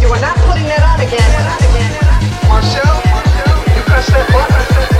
You are not putting that on again. Marcel, you press that button.